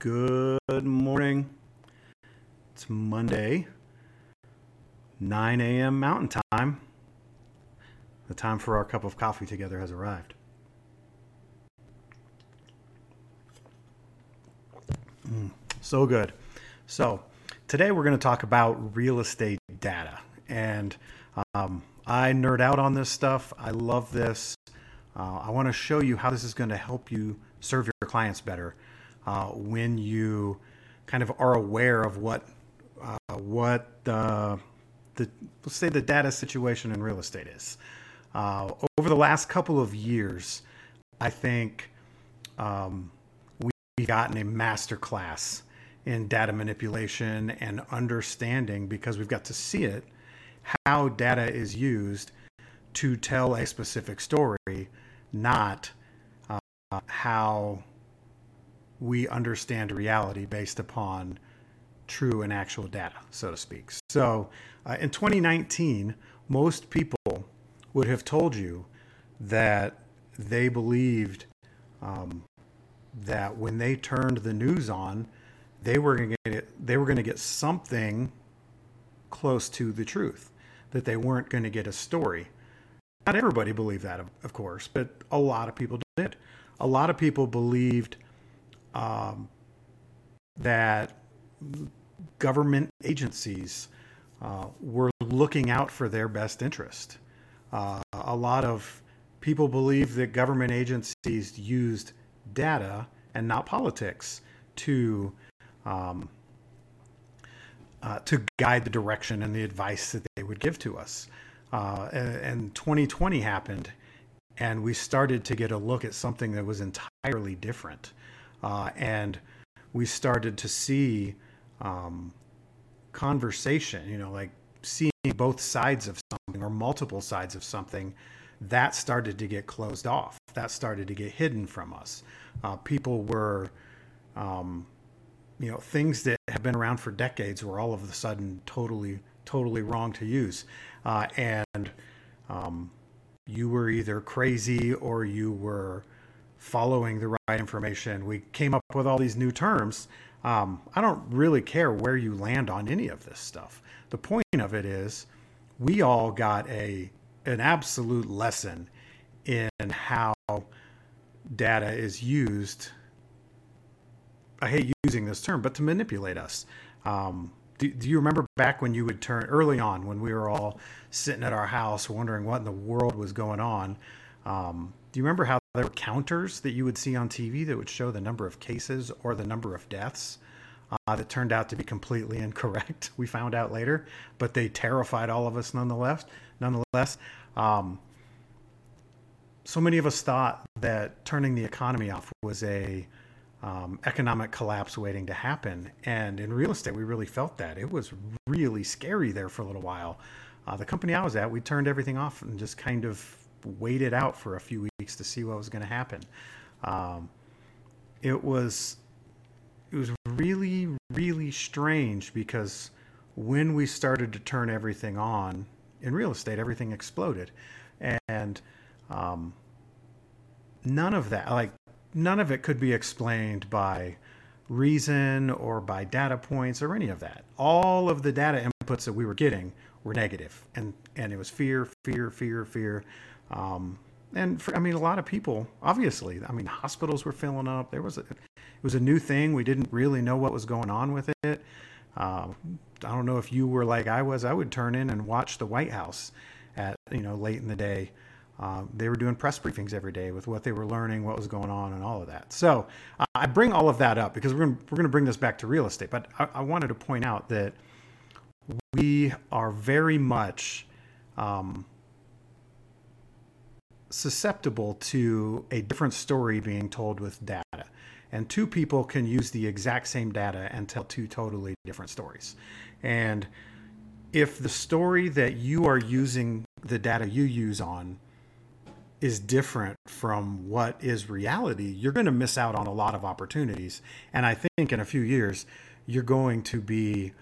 Good morning. It's Monday, 9 a.m. Mountain Time. The time for our cup of coffee together has arrived. Mm, so good. So, today we're going to talk about real estate data. And um, I nerd out on this stuff. I love this. Uh, I want to show you how this is going to help you serve your clients better uh, when you kind of are aware of what uh, what the let's say the data situation in real estate is. Uh, over the last couple of years, I think um, we've gotten a master class in data manipulation and understanding because we've got to see it how data is used to tell a specific story, not uh, how we understand reality based upon true and actual data, so to speak. So uh, in 2019, most people would have told you that they believed um, that when they turned the news on, they were going to get they were going to get something close to the truth, that they weren't going to get a story. Not everybody believed that, of, of course, but a lot of people did. A lot of people believed um, that government agencies uh, were looking out for their best interest. Uh, a lot of people believe that government agencies used data and not politics to um, uh, to guide the direction and the advice that they would give to us. Uh, and, and 2020 happened, and we started to get a look at something that was entirely different uh, and we started to see um, conversation, you know, like seeing both sides of something or multiple sides of something. That started to get closed off. That started to get hidden from us. Uh, people were, um, you know, things that have been around for decades were all of a sudden totally, totally wrong to use. Uh, and um, you were either crazy or you were following the right information. We came up with all these new terms. Um, I don't really care where you land on any of this stuff. The point of it is, we all got a an absolute lesson in how data is used. I hate using this term, but to manipulate us. Um, do, do, you remember back when you would turn early on when we were all sitting at our house wondering what in the world was going on? Um, do you remember how there were counters that you would see on TV that would show the number of cases or the number of deaths uh, that turned out to be completely incorrect? We found out later, but they terrified all of us nonetheless. Nonetheless, um, so many of us thought that turning the economy off was a um, economic collapse waiting to happen. And in real estate, we really felt that. It was really scary there for a little while. Uh, the company I was at, we turned everything off and just kind of waited out for a few weeks to see what was going to happen. Um, it was it was really really strange because when we started to turn everything on in real estate, everything exploded, and um, none of that like none of it could be explained by reason or by data points or any of that. All of the data inputs that we were getting were negative, and and it was fear, fear, fear, fear. Um, and for, I mean, a lot of people, obviously, I mean, hospitals were filling up. There was a, it was a new thing. We didn't really know what was going on with it. Uh, I don't know if you were like I was. I would turn in and watch the White House at you know late in the day. Uh, they were doing press briefings every day with what they were learning, what was going on, and all of that. So uh, I bring all of that up because we're gonna, we're going to bring this back to real estate. But I, I, wanted to point out that we are very much um, susceptible to a different story being told with data. And two people can use the exact same data and tell two totally different stories. And if the story that you are using the data you use on is different from what is reality, you're going to miss out on a lot of opportunities. And I think in a few years, you're going to be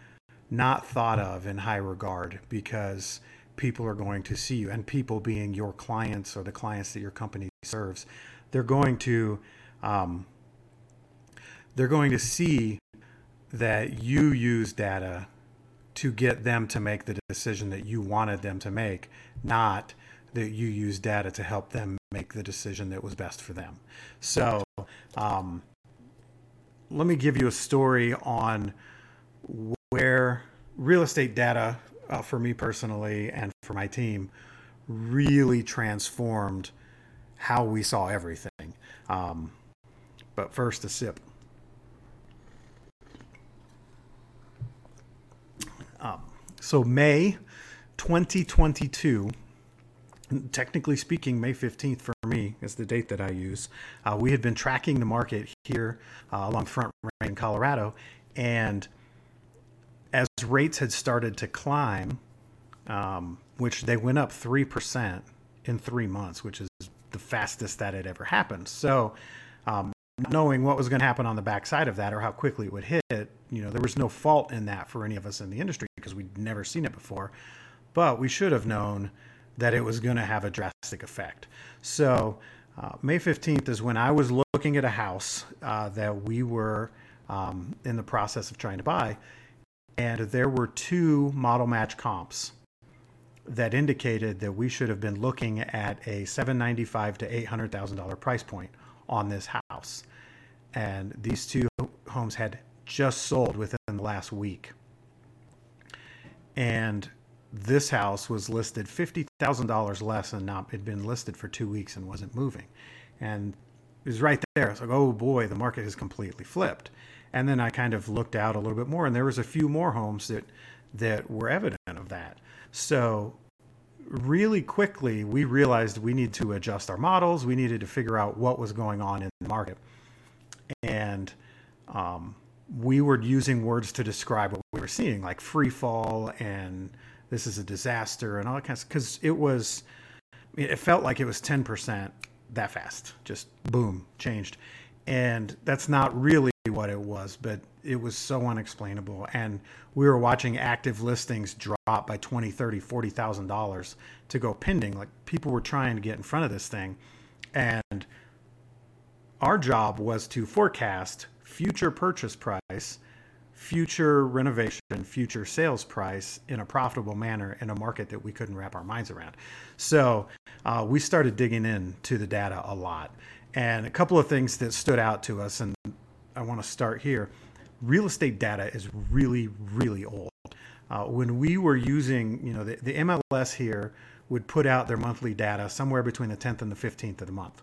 not thought of in high regard because people are going to see you, and people being your clients or the clients that your company serves, they're going to um, they're going to see that you use data to get them to make the decision that you wanted them to make, not that you use data to help them make the decision that was best for them. So, um, let me give you a story on where real estate data, uh, for me personally and for my team, really transformed how we saw everything. Um, but first, a sip. Um, so, May 2022 technically speaking, May 15th for me is the date that I use. Uh, we had been tracking the market here uh, along Front Range in Colorado, and as rates had started to climb, um, which they went up 3% in three months, which is the fastest that had ever happened. So, um, knowing what was going to happen on the backside of that or how quickly it would hit, you know, there was no fault in that for any of us in the industry because we'd never seen it before. But we should have known that it was going to have a drastic effect. So, uh, May 15th is when I was looking at a house uh, that we were um, in the process of trying to buy, and there were two model match comps that indicated that we should have been looking at a 795 to 800 thousand dollar price point on this house, and these two homes had just sold within the last week, and this house was listed $50,000 less and not had been listed for two weeks and wasn't moving. And it was right there. It's like, oh boy, the market has completely flipped. And then I kind of looked out a little bit more, and there was a few more homes that that were evident of that. So really quickly, we realized we need to adjust our models. We needed to figure out what was going on in the market, and um, we were using words to describe what we were seeing, like free fall and this is a disaster and all that kinds because it was it felt like it was 10% that fast just boom changed and that's not really what it was but it was so unexplainable and we were watching active listings drop by 20 30 40 thousand dollars to go pending like people were trying to get in front of this thing and our job was to forecast future purchase price future renovation, future sales price in a profitable manner in a market that we couldn't wrap our minds around. So uh, we started digging into the data a lot. And a couple of things that stood out to us, and I want to start here. Real estate data is really, really old. Uh, when we were using, you know, the, the MLS here would put out their monthly data somewhere between the 10th and the 15th of the month.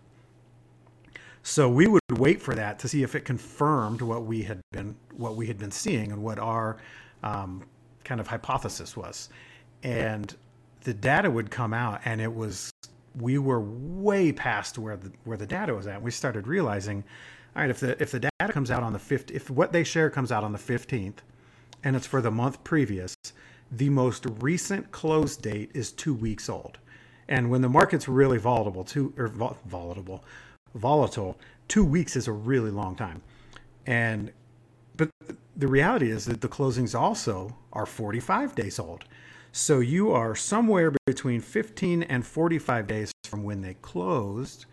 So we would wait for that to see if it confirmed what we had been what we had been seeing and what our um, kind of hypothesis was. And the data would come out, and it was we were way past where the where the data was at. We started realizing, all right, if the if the data comes out on the fifth, if what they share comes out on the fifteenth, and it's for the month previous, the most recent close date is two weeks old. And when the market's really volatile, two or volatile, volatile, two weeks is a really long time. And but the reality is that the closings also are 45 days old. So you are somewhere between 15 and 45 days from when they closed,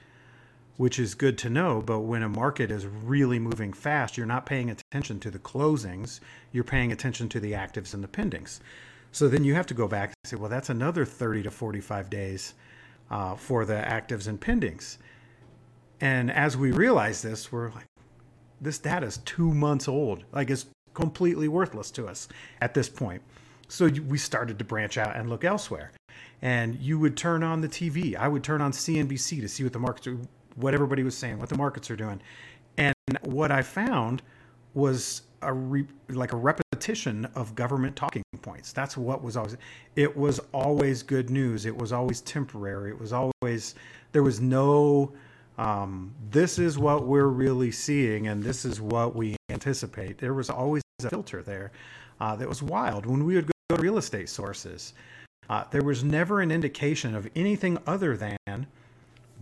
which is good to know. But when a market is really moving fast, you're not paying attention to the closings, you're paying attention to the actives and the pendings. So then you have to go back and say, well, that's another 30 to 45 days uh, for the actives and pendings. And as we realize this, we're like, this data is two months old. Like it's completely worthless to us at this point. So we started to branch out and look elsewhere. And you would turn on the TV. I would turn on CNBC to see what the markets what everybody was saying, what the markets are doing. And what I found was a re, like a repetition of government talking points. That's what was always. It was always good news. It was always temporary. It was always there was no um, this is what we're really seeing and this is what we anticipate. There was always a filter there uh, that was wild. When we would go to real estate sources, uh, there was never an indication of anything other than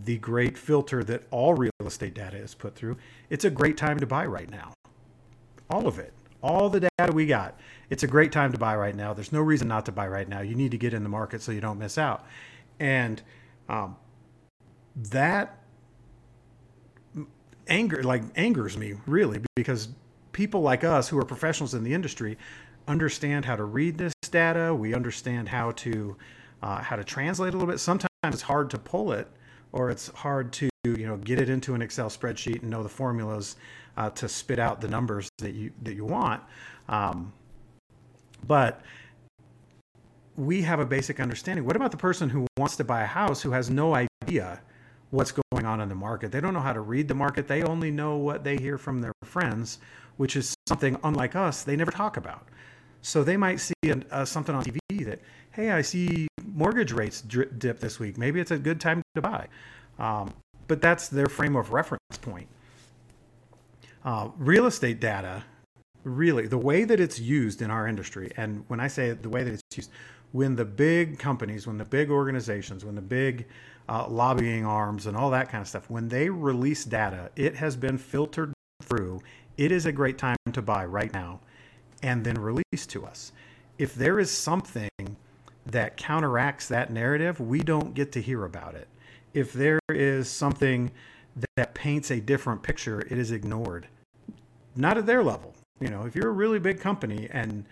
the great filter that all real estate data is put through. It's a great time to buy right now. All of it, all the data we got. It's a great time to buy right now. There's no reason not to buy right now. You need to get in the market so you don't miss out. And um, that anger like angers me really because people like us who are professionals in the industry understand how to read this data. We understand how to uh, how to translate a little bit. Sometimes it's hard to pull it, or it's hard to you know get it into an Excel spreadsheet and know the formulas uh, to spit out the numbers that you that you want. Um, but we have a basic understanding. What about the person who wants to buy a house who has no idea what's going on in the market? They don't know how to read the market. They only know what they hear from their friends, which is something unlike us they never talk about. So they might see uh, something on TV that, hey, I see mortgage rates dip this week. Maybe it's a good time to buy. Um, but that's their frame of reference point. Uh, real estate data, really, the way that it's used in our industry, and when I say the way that it's used, when the big companies, when the big organizations, when the big uh, lobbying arms and all that kind of stuff, when they release data, it has been filtered through. It is a great time to buy right now and then released to us. If there is something that counteracts that narrative, we don't get to hear about it. If there is something that paints a different picture, it is ignored. Not at their level. You know, if you're a really big company and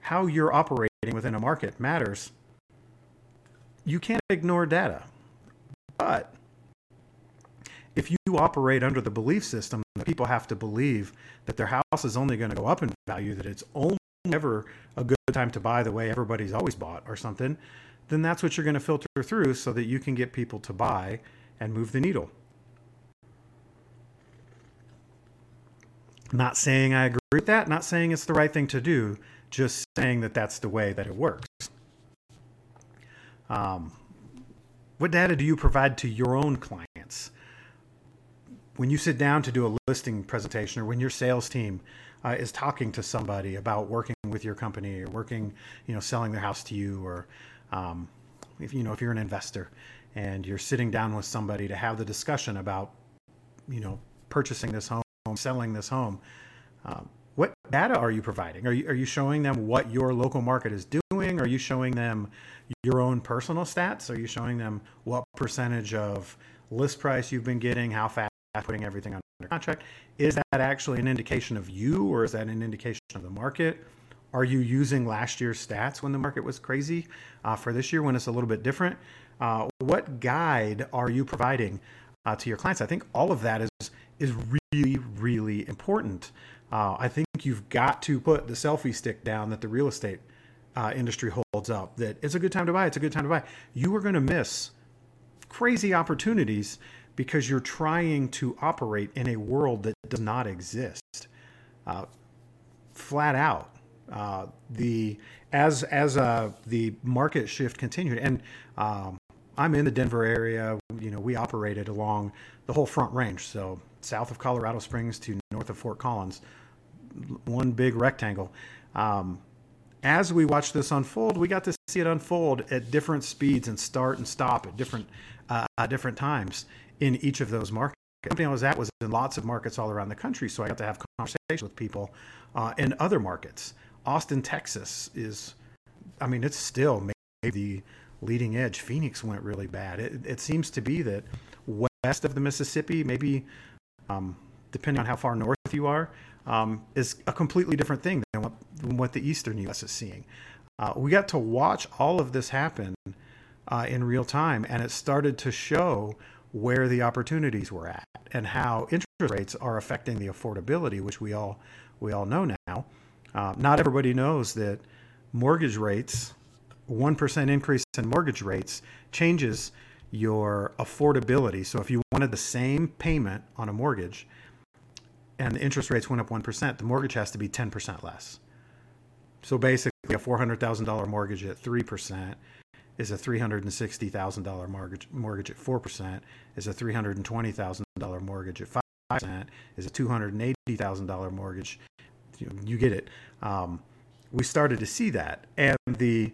how you're operating within a market matters, you can't ignore data. But if you operate under the belief system that people have to believe that their house is only going to go up in value, that it's only ever a good time to buy the way everybody's always bought or something, then that's what you're going to filter through so that you can get people to buy and move the needle. Not saying I agree with that, not saying it's the right thing to do, just saying that that's the way that it works. Um, what data do you provide to your own clients? when you sit down to do a listing presentation or when your sales team uh, is talking to somebody about working with your company or working, you know, selling their house to you, or um, if you know if you're an investor and you're sitting down with somebody to have the discussion about, you know, purchasing this home, selling this home. Um, what data are you providing? Are you, are you showing them what your local market is doing? Are you showing them your own personal stats? Are you showing them what percentage of list price you've been getting, how fast putting everything under contract. Is that actually an indication of you or is that an indication of the market? Are you using last year's stats when the market was crazy uh, for this year when it's a little bit different? Uh, what guide are you providing uh, to your clients? I think all of that is is really really important. Uh, I think you've got to put the selfie stick down that the real estate uh, industry holds up. That it's a good time to buy. It's a good time to buy. You are going to miss crazy opportunities because you're trying to operate in a world that does not exist. Uh, flat out. Uh, the as as uh, the market shift continued, and um, I'm in the Denver area. You know, we operated along the whole Front Range, so south of Colorado Springs to north of Fort Collins, one big rectangle. Um, as we watched this unfold, we got to see it unfold at different speeds and start and stop at different uh, different times in each of those markets. The company I was at was in lots of markets all around the country, so I got to have conversations with people uh, in other markets. Austin, Texas is, I mean, it's still maybe the leading edge. Phoenix went really bad. It, it seems to be that west of the Mississippi, maybe um, depending on how far north you are, um, is a completely different thing than what, than what the eastern U.S. is seeing. Uh, we got to watch all of this happen uh, in real time, and it started to show where the opportunities were at and how interest rates are affecting the affordability, which we all we all know now. Uh, not everybody knows that mortgage rates, one percent increase in mortgage rates changes your affordability. So if you wanted the same payment on a mortgage and the interest rates went up 1%, the mortgage has to be 10% less. So basically, a $400,000 mortgage at 3% is a $360,000 mortgage mortgage at 4%, is a $320,000 mortgage at 5%, is a $280,000 mortgage. You, you, get it. Um, we started to see that. And the,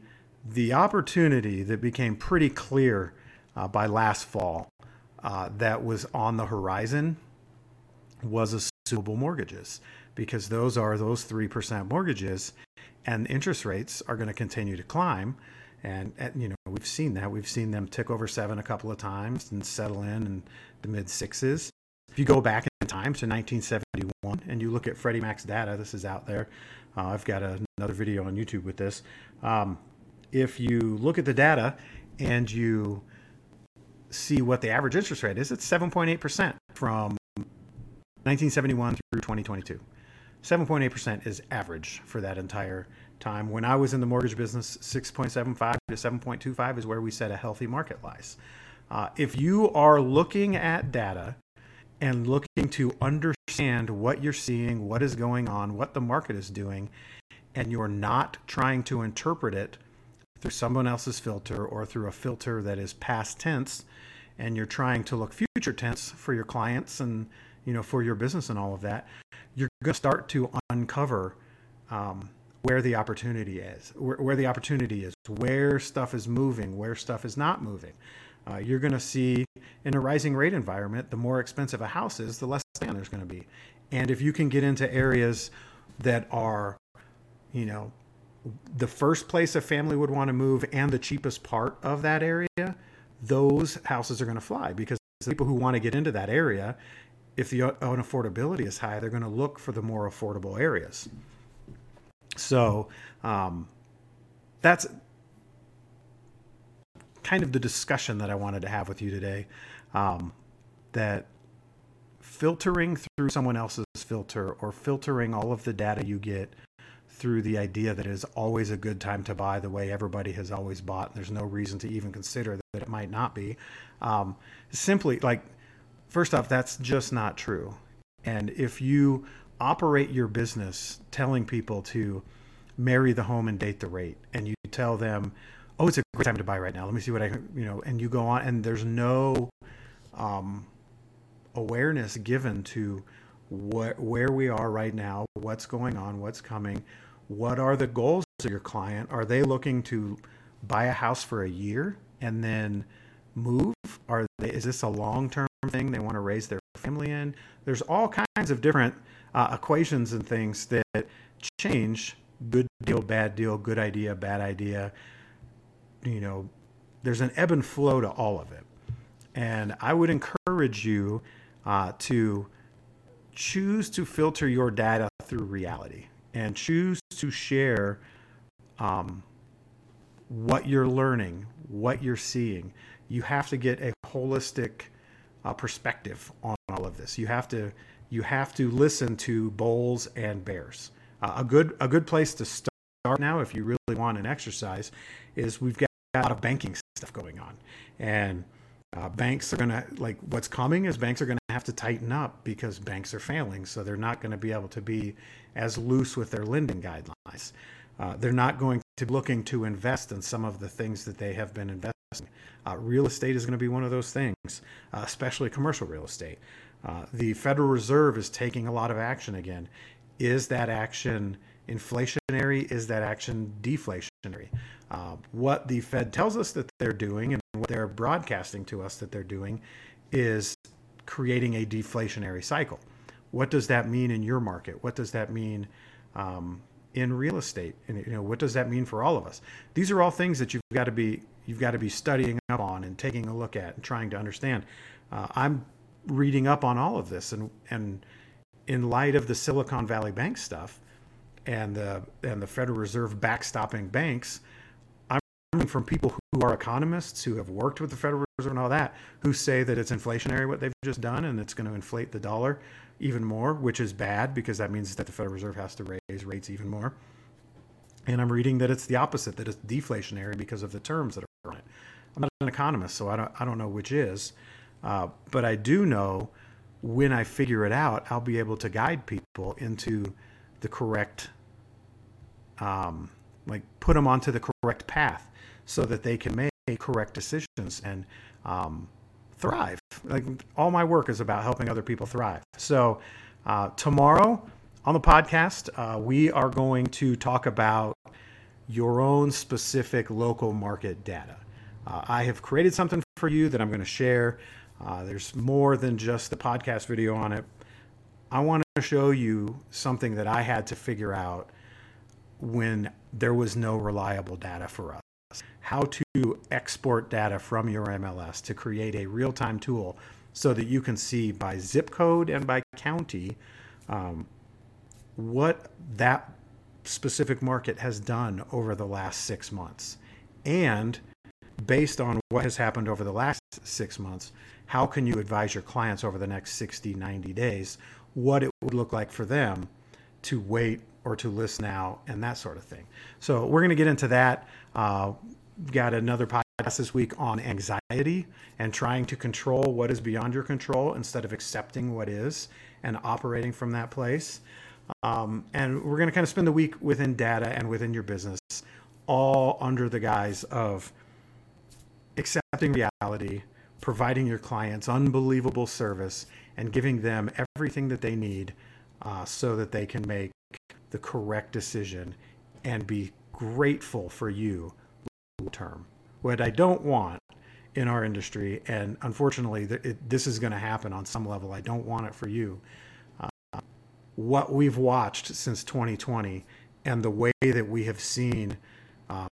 the opportunity that became pretty clear uh, by last fall uh, that was on the horizon was assumable mortgages because those are those 3% mortgages and interest rates are going to continue to climb and, and, you know we've seen that we've seen them tick over seven a couple of times and settle in in the mid sixes If you go back in time to 1971 and you look at Freddie Mac's data, this is out there. Uh, I've got a, another video on YouTube with this. Um, if you look at the data and you see what the average interest rate is, it's 7.8% from 1971 through 2022. 7.8% is average for that entire time. When I was in the mortgage business, 6.75 to 7.25 is where we set a healthy market lies. Uh, if you are looking at data and looking to understand what you're seeing, what is going on, what the market is doing, and you're not trying to interpret it through someone else's filter or through a filter that is past tense, and you're trying to look future tense for your clients and you know for your business and all of that, you're going to start to uncover um, where the opportunity is, where, where, the opportunity is, where stuff is moving, where stuff is not moving. Uh, you're going to see in a rising rate environment, the more expensive a house is, the less demand there's going to be. And if you can get into areas that are, you know, the first place a family would want to move and the cheapest part of that area, those houses are going to fly because the people who want to get into that area, if the unaffordability is high, they're going to look for the more affordable areas. So um, that's kind of the discussion that I wanted to have with you today. Um, that filtering through someone else's filter or filtering all of the data you get through the idea that it is always a good time to buy the way everybody has always bought. There's no reason to even consider that it might not be. Um, simply, like, first off, that's just not true. And if you operate your business telling people to marry the home and date the rate, and you tell them, oh, it's a great time to buy right now. Let me see what I, you know, and you go on, and there's no um, awareness given to what where we are right now, what's going on, what's coming, what are the goals of your client? Are they looking to buy a house for a year and then move? Are they, is this a long term thing they want to raise their family in? There's all kinds of different uh, equations and things that change good deal, bad deal, good idea, bad idea. You know, there's an ebb and flow to all of it. And I would encourage you uh, to choose to filter your data through reality and choose to share um, what you're learning, what you're seeing. You have to get a holistic uh, perspective on all of this. You have to you have to listen to bulls and bears. Uh, a good a good place to start now, if you really want an exercise, is we've got a lot of banking stuff going on, and uh, banks are going to like what's coming is banks are going to have to tighten up because banks are failing so they're not going to be able to be as loose with their lending guidelines. Uh, they're not going to be looking to invest in some of the things that they have been investing. Uh, real estate is going to be one of those things uh, especially commercial real estate uh, the federal reserve is taking a lot of action again is that action inflationary is that action deflationary uh, what the Fed tells us that they're doing and what they're broadcasting to us that they're doing is creating a deflationary cycle. What does that mean in your market? What does that mean um, in real estate? And you know, what does that mean for all of us? These are all things that you've got to be you've got to be studying up on and taking a look at and trying to understand. Uh, I'm reading up on all of this, and and in light of the Silicon Valley Bank stuff and the and the Federal Reserve backstopping banks, I'm hearing from people who are economists who have worked with the Federal Reserve and all that, who say that it's inflationary what they've just done and it's going to inflate the dollar even more, which is bad because that means that the Federal Reserve has to raise rates even more. And I'm reading that it's the opposite, that it's deflationary because of the terms that are on it. I'm not an economist, so I don't, I don't know which is. Uh, but I do know when I figure it out, I'll be able to guide people into the correct, um, like put them onto the correct path so that they can make correct decisions and um, thrive. Like all my work is about helping other people thrive. So uh, tomorrow on the podcast, uh, we are going to talk about your own specific local market data. Uh, I have created something for you that I'm going to share. Uh, there's more than just the podcast video on it. I want to show you something that I had to figure out when there was no reliable data for us how to export data from your MLS to create a real time tool so that you can see by zip code and by county um, what that specific market has done over the last six months. And based on what has happened over the last six months, how can you advise your clients over the next 60, 90 days what it would look like for them to wait or to list now and that sort of thing. So we're going to get into that. Uh, got another podcast this week on anxiety and trying to control what is beyond your control instead of accepting what is and operating from that place. Um, and we're going to kind of spend the week within data and within your business, all under the guise of accepting reality, providing your clients unbelievable service, and giving them everything that they need uh, so that they can make the correct decision and be grateful for you long term. What I don't want in our industry, and unfortunately, it, this is going to happen on some level. I don't want it for you. Uh, what we've watched since 2020 and the way that we have seen um,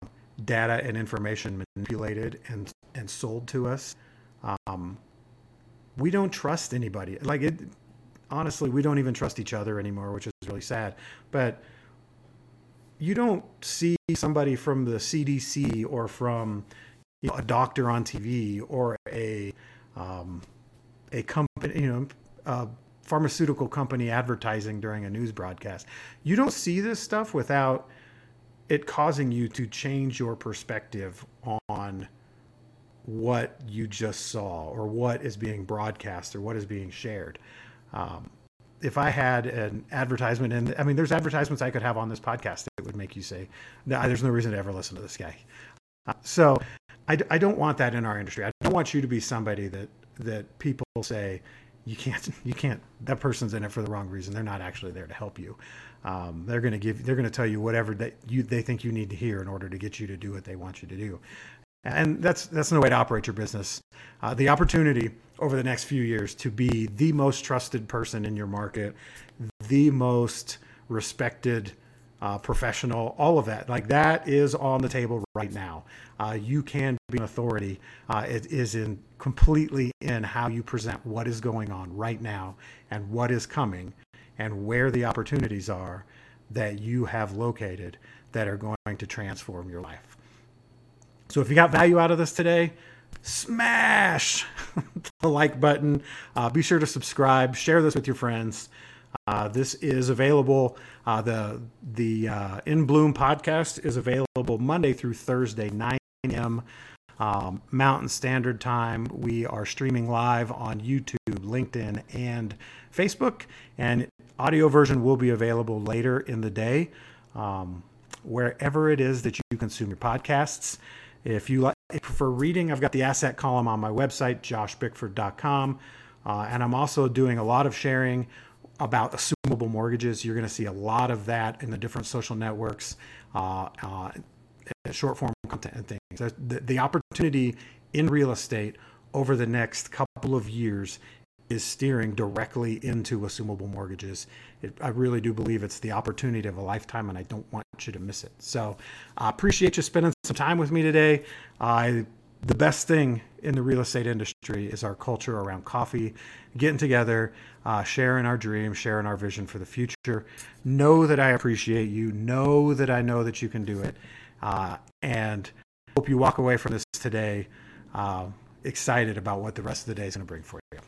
data and information manipulated and and sold to us, um, we don't trust anybody. Like it, honestly, we don't even trust each other anymore, which is really sad. But you don't see somebody from the CDC or from you know, a doctor on TV or a um, a company, you know, a pharmaceutical company advertising during a news broadcast. You don't see this stuff without it causing you to change your perspective on what you just saw or what is being broadcast or what is being shared. Um, if I had an advertisement, and I mean, there's advertisements I could have on this podcast that would make you say, no, there's no reason to ever listen to this guy. Uh, so I, I don't want that in our industry. I don't want you to be somebody that, that people say, you can't, you can't, that person's in it for the wrong reason. They're not actually there to help you. Um, they're going to give, they're going to tell you whatever that you, they think you need to hear in order to get you to do what they want you to do and that's that's no way to operate your business. Uh, the opportunity over the next few years to be the most trusted person in your market, the most respected uh, professional, all of that, like that is on the table right now. Uh, you can be an authority. Uh, it is in completely in how you present what is going on right now and what is coming, and where the opportunities are that you have located that are going to transform your life. So if you got value out of this today, smash the like button. Uh, be sure to subscribe. Share this with your friends. Uh, this is available. Uh, the the uh, inBLOOM podcast is available Monday through Thursday, 9 a.m. Um, Mountain Standard Time. We are streaming live on YouTube, LinkedIn, and Facebook. And audio version will be available later in the day, um, wherever it is that you consume your podcasts. If you like, prefer reading, I've got the asset column on my website, joshbickford.com. Uh, and I'm also doing a lot of sharing about assumable mortgages. You're going to see a lot of that in the different social networks, uh, uh, short form content and things. The, the opportunity in real estate over the next couple of years is steering directly into assumable mortgages. It, I really do believe it's the opportunity of a lifetime, and I don't want you to miss it. So I appreciate you spending some time with me today. The best thing in the real estate industry is our culture around coffee, getting together, uh, sharing our dreams, sharing our vision for the future. Know that I appreciate you. Know that I know that you can do it. Uh, and hope you walk away from this today uh, excited about what the rest of the day is going to bring for you.